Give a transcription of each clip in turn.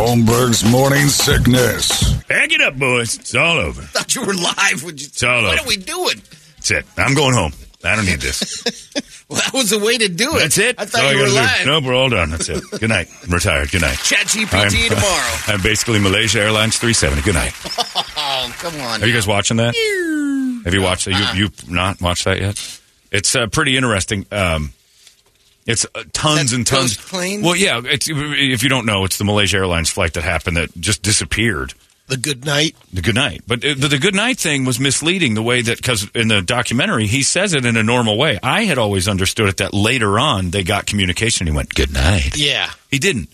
Holmberg's morning sickness. Hang it up, boys. It's all over. thought you were live. Would you, It's all what over. are we doing? That's it. I'm going home. I don't need this. Well, that was the way to do it. That's it. I thought you were live. do. Nope, we're all done. That's it. Good night. I'm retired. Good night. Chat GPT I'm- tomorrow. I'm basically Malaysia Airlines 370. Good night. Oh, come on. Are you guys watching that? Have you watched that? You you not watched that yet? It's uh, pretty interesting. Um, it's uh, tons and tons. plane? Well, yeah. It's, if you don't know, it's the Malaysia Airlines flight that happened that just disappeared. the good night? The good night, but uh, the, the good night thing was misleading. The way that because in the documentary he says it in a normal way. I had always understood it that later on they got communication. He went good night. Yeah. He didn't.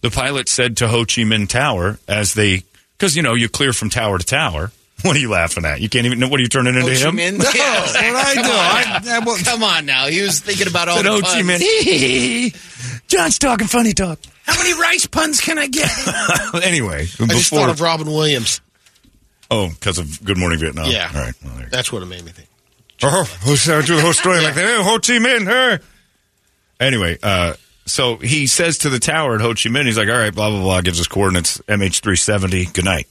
The pilot said to Ho Chi Minh Tower as they, because you know you clear from tower to tower. What are you laughing at? You can't even know. What are you turning into Ho Chi him? Minh? No, Yeah. what I do? Come on I, well, Come on now. He was thinking about all the Ho Chi puns. Minh. John's talking funny talk. How many rice puns can I get? anyway, I just thought before of Robin Williams. oh, because of Good Morning Vietnam. Yeah. All right. Well, there you go. That's what it made me think. Oh, who's uh, do the whole story like that? Hey, Ho Chi Minh. Anyway, uh, so he says to the tower at Ho Chi Minh, he's like, all right, blah, blah, blah, gives us coordinates, MH370, good night.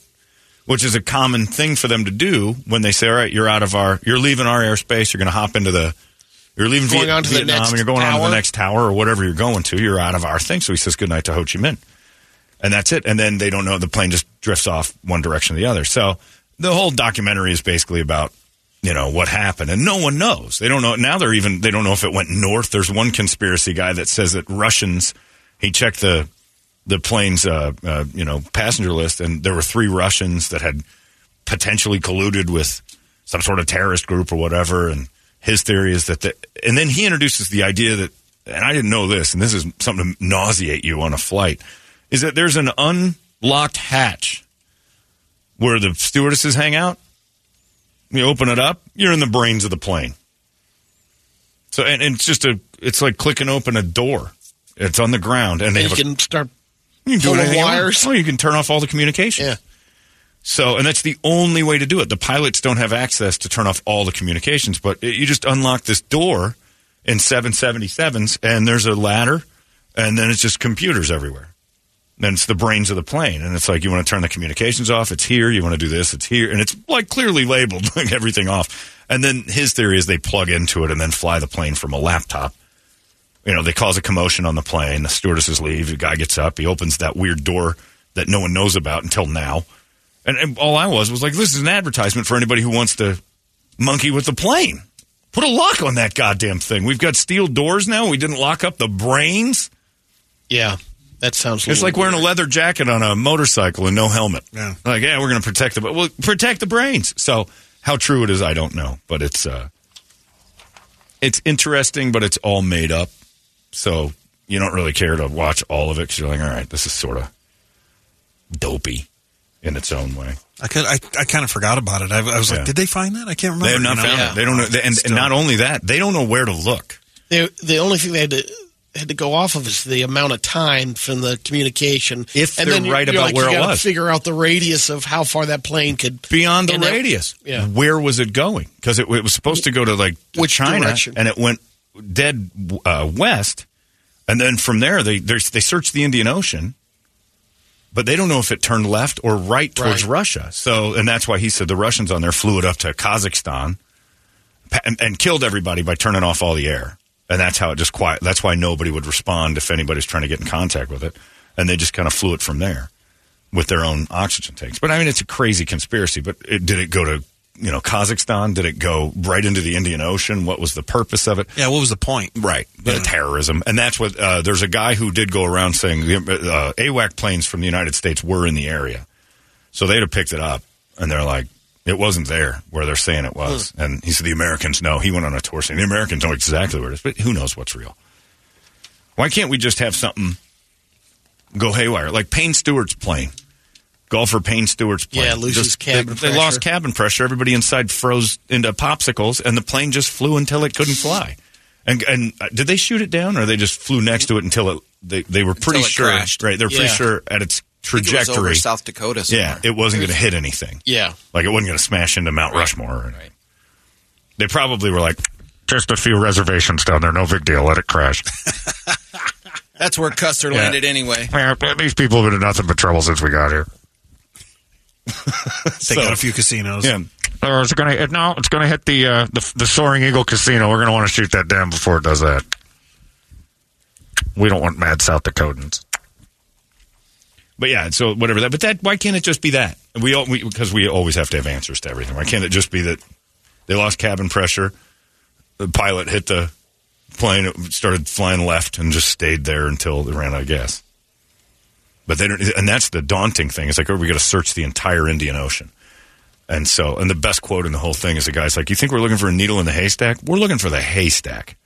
Which is a common thing for them to do when they say, all right, you're out of our, you're leaving our airspace, you're going to hop into the, you're leaving Going Viet- on to the Vietnam you're going on to the next tower or whatever you're going to, you're out of our thing. So he says good night to Ho Chi Minh. And that's it. And then they don't know, the plane just drifts off one direction or the other. So the whole documentary is basically about you know what happened and no one knows they don't know now they're even they don't know if it went north there's one conspiracy guy that says that russians he checked the the plane's uh, uh, you know passenger list and there were three russians that had potentially colluded with some sort of terrorist group or whatever and his theory is that the, and then he introduces the idea that and i didn't know this and this is something to nauseate you on a flight is that there's an unlocked hatch where the stewardesses hang out you open it up, you're in the brains of the plane. So, and, and it's just a, it's like clicking open a door. It's on the ground, and they You have a, can start. You can do pulling anything wires. Oh, you can turn off all the communications. Yeah. So, and that's the only way to do it. The pilots don't have access to turn off all the communications, but it, you just unlock this door in 777s, and there's a ladder, and then it's just computers everywhere. Then it's the brains of the plane, and it's like you want to turn the communications off. It's here. You want to do this. It's here, and it's like clearly labeled, like everything off. And then his theory is they plug into it and then fly the plane from a laptop. You know, they cause a commotion on the plane. The stewardesses leave. The guy gets up. He opens that weird door that no one knows about until now. And, and all I was was like, this is an advertisement for anybody who wants to monkey with the plane. Put a lock on that goddamn thing. We've got steel doors now. We didn't lock up the brains. Yeah. That sounds. a It's little like wearing a leather jacket on a motorcycle and no helmet. Yeah. Like, yeah, we're going to protect the well, protect the brains. So how true it is, I don't know, but it's uh, it's interesting, but it's all made up. So you don't really care to watch all of it because you're like, all right, this is sort of dopey in its own way. I could. I, I kind of forgot about it. I, I was Yeah. like, did they find that? I can't remember. They have not you know? found Yeah. it. They don't know, and, and not only that, they don't know where to look. They, the only thing they had to had to go off of is the amount of time from the communication. If and they're then you're- right you're about like, where you it gotta was. Figure out the radius of how far that plane could beyond the and that- radius. yeah. Where was it going? Because it, it was supposed to go to like to Which China, direction? and it went dead uh, west, and then from there they they searched the Indian Ocean, but they don't know if it turned left or right towards Right. Russia. So, and that's why he said the Russians on there flew it up to Kazakhstan and, and killed everybody by turning off all the air. And that's how it just quiet. That's why nobody would respond if anybody's trying to get in contact with it. And they just kind of flew it from there with their own oxygen tanks. But I mean, it's a crazy conspiracy. But it, did it go to you know Kazakhstan? Did it go right into the Indian Ocean? What was the purpose of it? Yeah, what was the point? Right, the terrorism, and that's what. Uh, there's a guy who did go around saying the uh, AWAC planes from the United States were in the area, so they'd have picked it up, and they're like, it wasn't there where they're saying it was, and he said the Americans know. He went on a tour saying the Americans know exactly where it is, but who knows what's real? Why can't we just have something go haywire like Payne Stewart's plane? Golfer Payne Stewart's plane. Yeah, loses Just- cabin they, they lost cabin pressure. Everybody inside froze into popsicles, and the plane just flew until it couldn't fly. And and uh, did they shoot it down, or they just flew next to it until it? They they were pretty Until it sure, crashed. right? They're pretty Yeah. sure at its I think it was trajectory. over South Dakota. yeah, it wasn't going to hit anything. Yeah. Like it wasn't going to smash into Mount Rushmore. Right. They probably were like, just a few reservations down there, no big deal. Let it crash. That's where Custer Yeah. landed anyway. Yeah, these people have been in nothing but trouble since we got here. They got a few casinos. Yeah. Or it's gonna it, no, it's gonna hit the, uh, the the Soaring Eagle Casino. We're gonna want to shoot that down before it does that. We don't want mad South Dakotans. But yeah, so whatever that. But that why can't it just be that? We all we, because we always have to have answers to everything. Why can't it just be that they lost cabin pressure? The pilot hit the plane, it started flying left, and just stayed there until they ran out of gas. But they don't, and that's the daunting thing. It's like, oh, we got to search the entire Indian Ocean. And so, and the best quote in the whole thing is the guy's like, "You think we're looking for a needle in the haystack? We're looking for the haystack."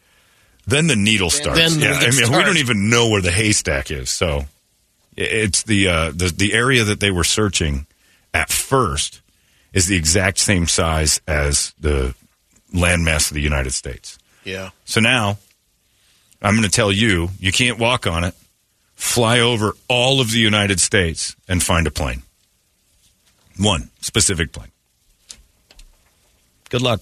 Then the needle starts. then yeah, we I mean, we don't even know where the haystack is. So, it's the uh, the the area that they were searching at first is the exact same size as the landmass of the United States. Yeah. So now, I'm going to tell you, you can't walk on it. Fly over all of the United States and find a plane. One specific plane. Good luck.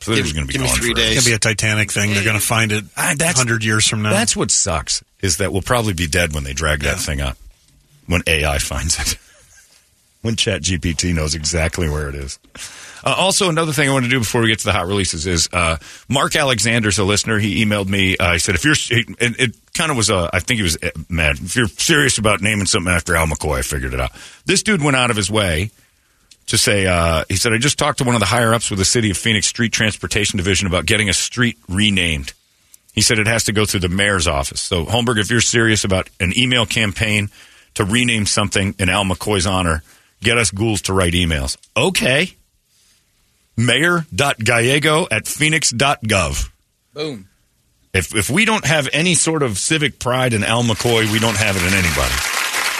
So they're Give- just going to be give me three forever. days. It's gonna be a Titanic thing. They're gonna find it ah, that's- hundred years from now. That's what sucks is that we'll probably be dead when they drag that thing up. When AI finds it. when Chat GPT knows exactly where it is. Uh, also, another thing I want to do before we get to the hot releases is uh, Mark Alexander's a listener. He emailed me. Uh, he said, "If you're," and it kind of was a. I think he was uh, mad. If you're serious about naming something after Al McCoy, I figured it out. This dude went out of his way to say. Uh, he said, "I just talked to one of the higher ups with the City of Phoenix Street Transportation Division about getting a street renamed." He said it has to go through the mayor's office. So, Holmberg, if you're serious about an email campaign to rename something in Al McCoy's honor, get us ghouls to write emails. Okay. Mayor.gallego at phoenix.gov. Boom. If, if we don't have any sort of civic pride in Al McCoy, we don't have it in anybody.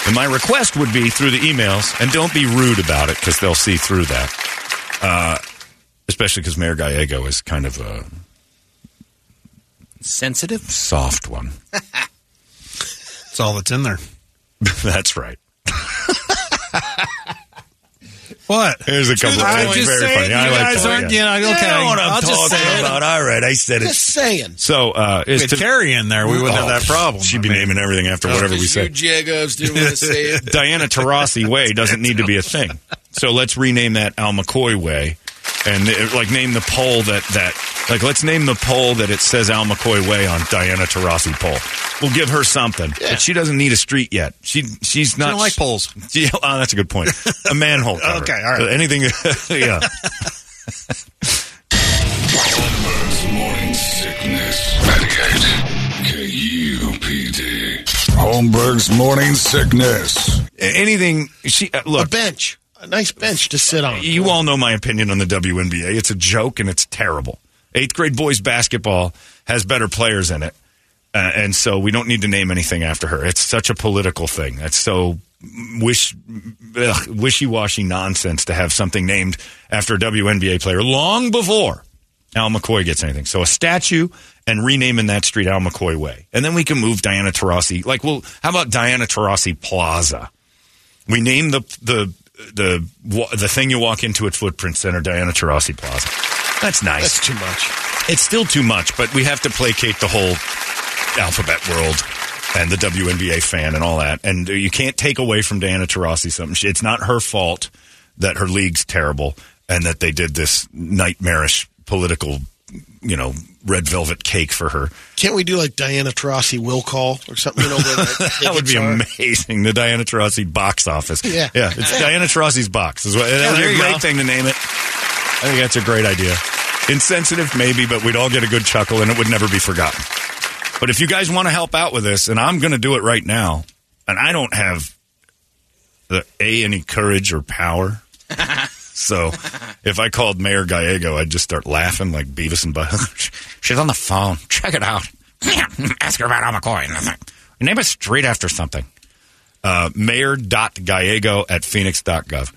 And my request would be through the emails, and don't be rude about it because they'll see through that. Uh, especially because Mayor Gallego is kind of a Sensitive. soft one. That's all that's in there. That's right. What? Here's a couple. I'm just very saying, funny. you I like guys that, aren't, yeah. you know, okay. You know what I'm I'll just talking it. about. All right, I said it. Just saying. So, uh, is With to- Carrie in there, we wouldn't have Oh, that problem. She'd I be mean, naming everything after whatever we You say. jagos didn't want to say it. Diana Taurasi Way doesn't need to be a thing. So let's rename that Al McCoy Way, and uh, like name the pole that that like let's name the pole that it says Al McCoy Way on Diana Taurasi pole. We'll give her something, but she doesn't need a street yet. She she's not don't like poles. She, oh, that's a good point. A manhole cover. Okay, all right. Anything. yeah. Holmberg's morning sickness. 98 KUPD. Holmberg's morning sickness. Anything. She uh, A look. bench. A nice bench to sit on. You all know my opinion on the WNBA. It's a joke and it's terrible. Eighth grade boys basketball has better players in it. Uh, and so we don't need to name anything after her. It's such a political thing. That's so wish, wishy-washy nonsense to have something named after a WNBA player long before Al McCoy gets anything. So a statue and renaming that street Al McCoy Way. And then we can move Diana Taurasi. Like, well, how about Diana Taurasi Plaza? We name the the the the thing you walk into at Footprint Center, Diana Taurasi Plaza. That's nice. That's too much. It's still too much, but we have to placate the whole alphabet world and the WNBA fan and all that. And you can't take away from Diana Taurasi something. It's not her fault that her league's terrible and that they did this nightmarish political, you know, red velvet cake for her. Can't we do like Diana Taurasi will call or something? You know, That would be are? amazing. The Diana Taurasi box office. Yeah. yeah. It's Diana Taurasi's box. Is what, that would be a great go. thing to name it. I think that's a great idea. Insensitive, maybe, but we'd all get a good chuckle and it would never be forgotten. But if you guys want to help out with this, and I'm going to do it right now, and I don't have the A, any courage or power. so if I called Mayor Gallego, I'd just start laughing like Beavis and Butthead. She's on the phone. Check it out. Ask her about Al McCoy. Name a street after something. Uh, mayor.gallego at phoenix.gov.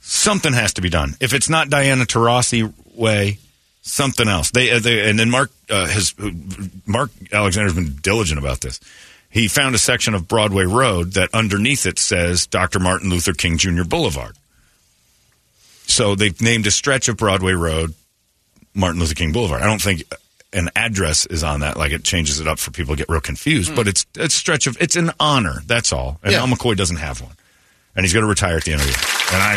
Something has to be done. If it's not Diana Taurasi way, something else. They, uh, they and then Mark uh, has Mark Alexander's been diligent about this. He found a section of Broadway Road that underneath it says Dr. Martin Luther King Jr. Boulevard. So they named a stretch of Broadway Road Martin Luther King Boulevard. I don't think an address is on that. Like it changes it up for people to get real confused. But it's it's a stretch of it's an honor. That's all. And Yeah. Al McCoy doesn't have one, and he's going to retire at the end of the year. And I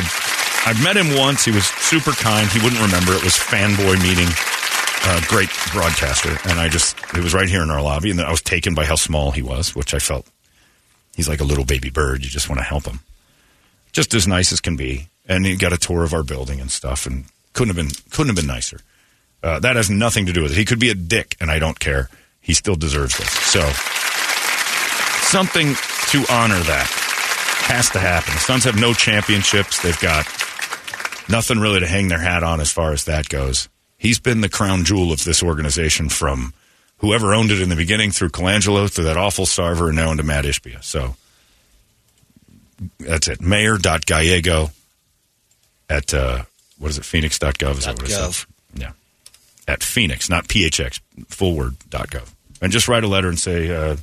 I've met him once. He was super kind. He wouldn't remember. It was fanboy meeting. Uh, great broadcaster, and I just it was right here in our lobby, and I was taken by how small he was, which I felt he's like a little baby bird. You just want to help him, just as nice as can be. And he got a tour of our building and stuff, and couldn't have been couldn't have been nicer. Uh, that has nothing to do with it. He could be a dick, and I don't care. He still deserves this. So something to honor that has to happen. The Suns have no championships. They've got nothing really to hang their hat on as far as that goes. He's been the crown jewel of this organization from whoever owned it in the beginning through Colangelo, through that awful Sarver, and now into Matt Ishbia. So that's it. Mayor.gallego at, uh, what is it, phoenix.gov? Is that what it .gov. says? Yeah. At Phoenix, not PHX, full word, dot .gov. And just write a letter and say, uh,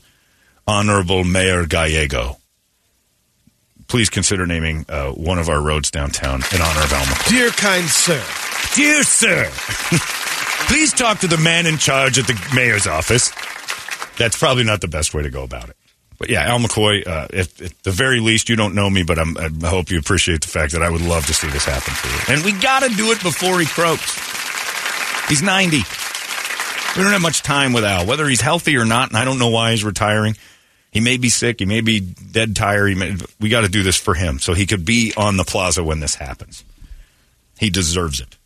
Honorable Mayor Gallego, please consider naming uh, one of our roads downtown in honor of Alma. Dear kind sir, Dear sir, please talk to the man in charge at the mayor's office. That's probably not the best way to go about it. But yeah, Al McCoy, uh, at the very least you don't know me, but I'm, I hope you appreciate the fact that I would love to see this happen for you. And we got to do it before he croaks. He's 90. We don't have much time with Al, whether he's healthy or not, and I don't know why he's retiring. He may be sick. He may be dead tired. May, we got to do this for him so he could be on the plaza when this happens. He deserves it.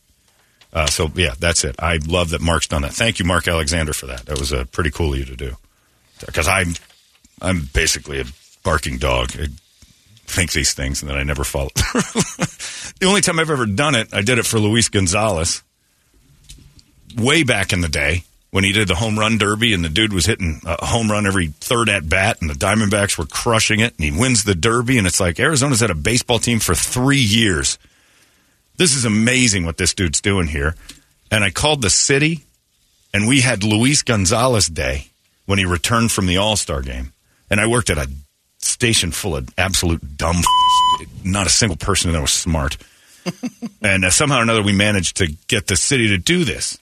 Uh, so yeah, that's it. I love that Mark's done that. Thank you, Mark Alexander, for that. That was uh, pretty cool of you to do. Because I'm, I'm basically a barking dog. I think these things and then I never follow. the only time I've ever done it, I did it for Luis Gonzalez way back in the day when he did the home run derby and the dude was hitting a home run every third at bat and the Diamondbacks were crushing it and he wins the derby and it's like Arizona's had a baseball team for three years. This is amazing what this dude's doing here. And I called the city and we had Luis Gonzalez Day when he returned from the All Star game. And I worked at a station full of absolute dumb, not a single person that was smart. and uh, somehow or another, we managed to get the city to do this.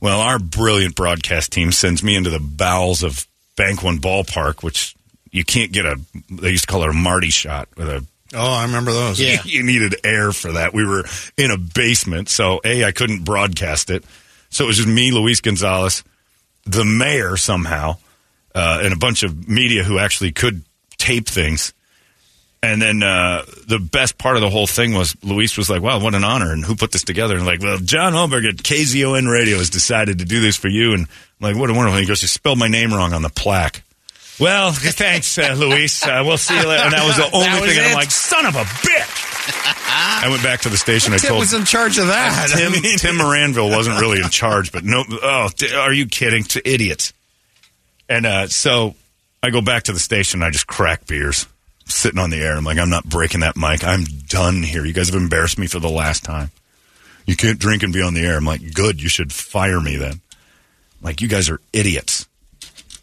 Well, our brilliant broadcast team sends me into the bowels of Bank One Ballpark, which you can't get a. They used to call it a Marty shot with a. Oh, I remember those. Yeah. you needed air for that. We were in a basement, so a I couldn't broadcast it, so it was just me, Luis Gonzalez, the mayor somehow, uh, and a bunch of media who actually could tape things. And then uh, the best part of the whole thing was Luis was like, "Wow, what an honor!" And who put this together? And like, well, John Holmberg at KZON Radio has decided to do this for you. And I'm like, what a wonderful! Thing. He goes, "You spelled my name wrong on the plaque." Well, thanks, uh, Luis. Uh, we'll see you later. And that was the only was thing. And I'm like, son of a bitch. I went back to the station. I Tim told was in charge of that. I Tim, mean- Tim Moranville wasn't really in charge, but no. Oh, are you kidding? To idiots. And uh, so I go back to the station. I just crack beers, sitting on the air. I'm like, I'm not breaking that mic. I'm done here. You guys have embarrassed me for the last time. You can't drink and be on the air. I'm like, good. You should fire me then. Like, you guys are idiots.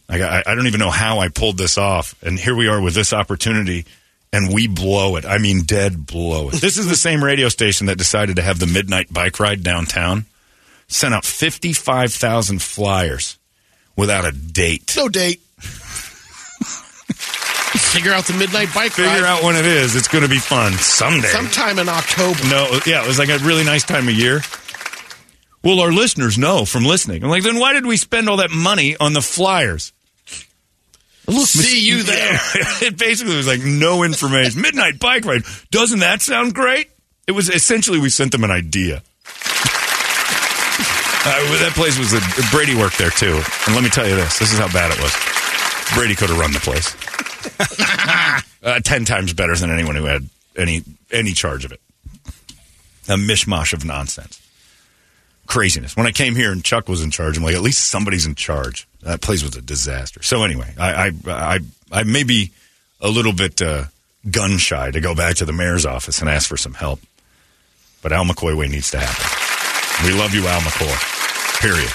Like, I, I don't even know how I pulled this off. And here we are with this opportunity, and we blow it. I mean, dead blow it. This is the same radio station that decided to have the midnight bike ride downtown, sent out 55,000 flyers without a date. no date. Figure out the midnight bike ride. Figure ride out when it is. It's going to be fun someday. sometime in October. No, yeah, it was like a really nice time of year. Well, our listeners know from listening. I'm like, then why did we spend all that money on the flyers? See you there. It basically was like no information. Midnight bike ride. Doesn't that sound great? It was essentially we sent them an idea. Uh, that place was a Brady worked there too, and let me tell you this: this is how bad it was. Brady could have run the place uh, ten times better than anyone who had any any charge of it. A mishmash of nonsense, craziness. When I came here and Chuck was in charge, I'm like, at least somebody's in charge. That place was a disaster. So anyway, I I I, I may be a little bit uh, gun shy to go back to the mayor's office and ask for some help, but Al McCoy way needs to happen. We love you, Al McCoy. Period.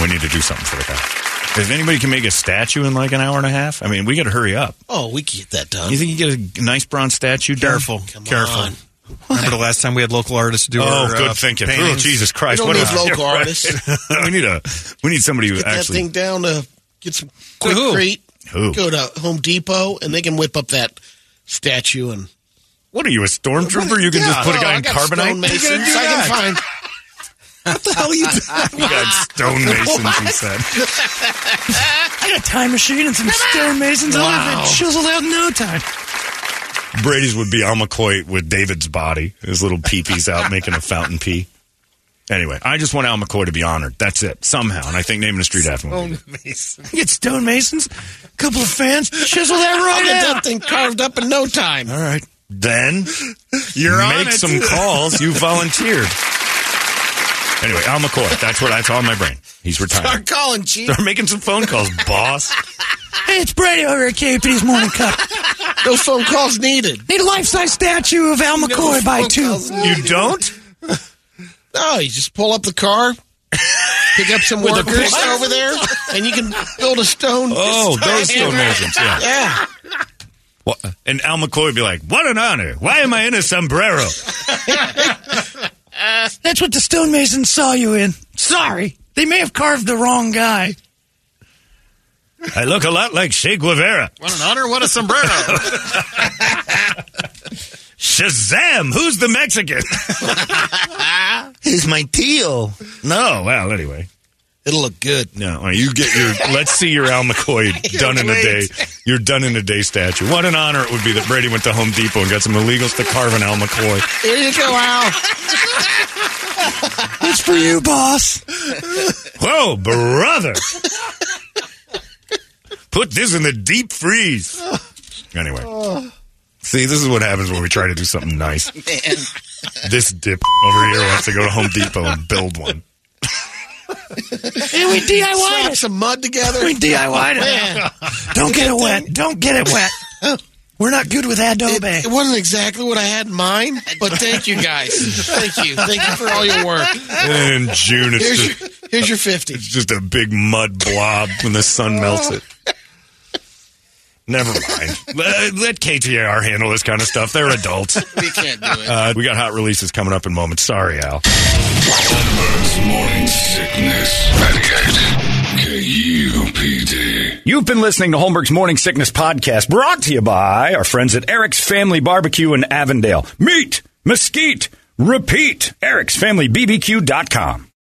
We need to do something for the guy. If anybody can make a statue in like an hour and a half, I mean, we got to hurry up. Oh, we can get that done. You think you get a nice bronze statue? done? Careful. Come Careful. on. Remember the last time we had local artists do Oh, our good uh, thinking. Oh. Jesus Christ! We don't a- need local Yeah, right. artists. we need a we need somebody who Get that thing down to get some quick who? crate. Who? Go to Home Depot and they can whip up that statue and What are you, a stormtrooper? You can just put a Oh, guy I in carbonite? stonemasons. Do I can find. What the hell are you doing? You got stonemasons, he said. I got a time machine and some stonemasons. I'll have it chiseled out in no time. Brady's would be Al McCoy with David's body, his little peepees out making a fountain pee. Anyway, I just want Al McCoy to be honored. That's it, somehow. And I think naming a street after him. good. Get stonemasons, a couple of fans, chisel that I'll get that thing carved up in no time. All right. Then You're on make it. some calls. You volunteered. Anyway, Al McCoy. That's what I saw in my brain. He's retired. Start calling, Chief. Start making some phone calls, boss. Hey, it's Brady over at KP's Morning Cup. No phone calls needed. Need a life-size statue of Al McCoy by two. You don't? No, you just pull up the car, pick up some With a workers pick- over there, and you can build a stone. Oh, those statue. stonemasons, yeah. Yeah. Well, and Al McCoy would be like, "What an honor! Why am I in a sombrero?" That's what the stonemasons saw you in. Sorry, they may have carved the wrong guy. I look a lot like Che Guevara. What an honor, what a sombrero. Shazam! Who's the Mexican? He's my teal. No, well, anyway. It'll look good. No, you get your. let's see your Al McCoy done in a day. Your done in a day statue. What an honor it would be that Brady went to Home Depot and got some illegals to carve an Al McCoy. Here you go, Al. It's for you, boss. Whoa, brother! Put this in the deep freeze. Anyway, see, this is what happens when we try to do something nice. Man. This dip over here wants to go to Home Depot and build one. And we DIY some mud together. We DIY'd it. Oh, man, Don't get it wet. Don't get it wet. We're not good with it, adobe. it wasn't exactly what I had in mind, but thank you guys. Thank you. Thank you for all your work. In June, it's Here's just, your, here's your 50. it's just a big mud blob when the sun melts it. Never mind. Let, let KTAR handle this kind of stuff. They're adults. We can't do it. Uh, we got hot releases coming up in moments. Sorry, Al. Holmberg's morning sickness. Medicaid. KUPD. You've been listening to Holmberg's Morning Sickness Podcast, brought to you by our friends at Eric's Family Barbecue in Avondale. Meat, mesquite, repeat. Eric'sFamilyBBQ.com.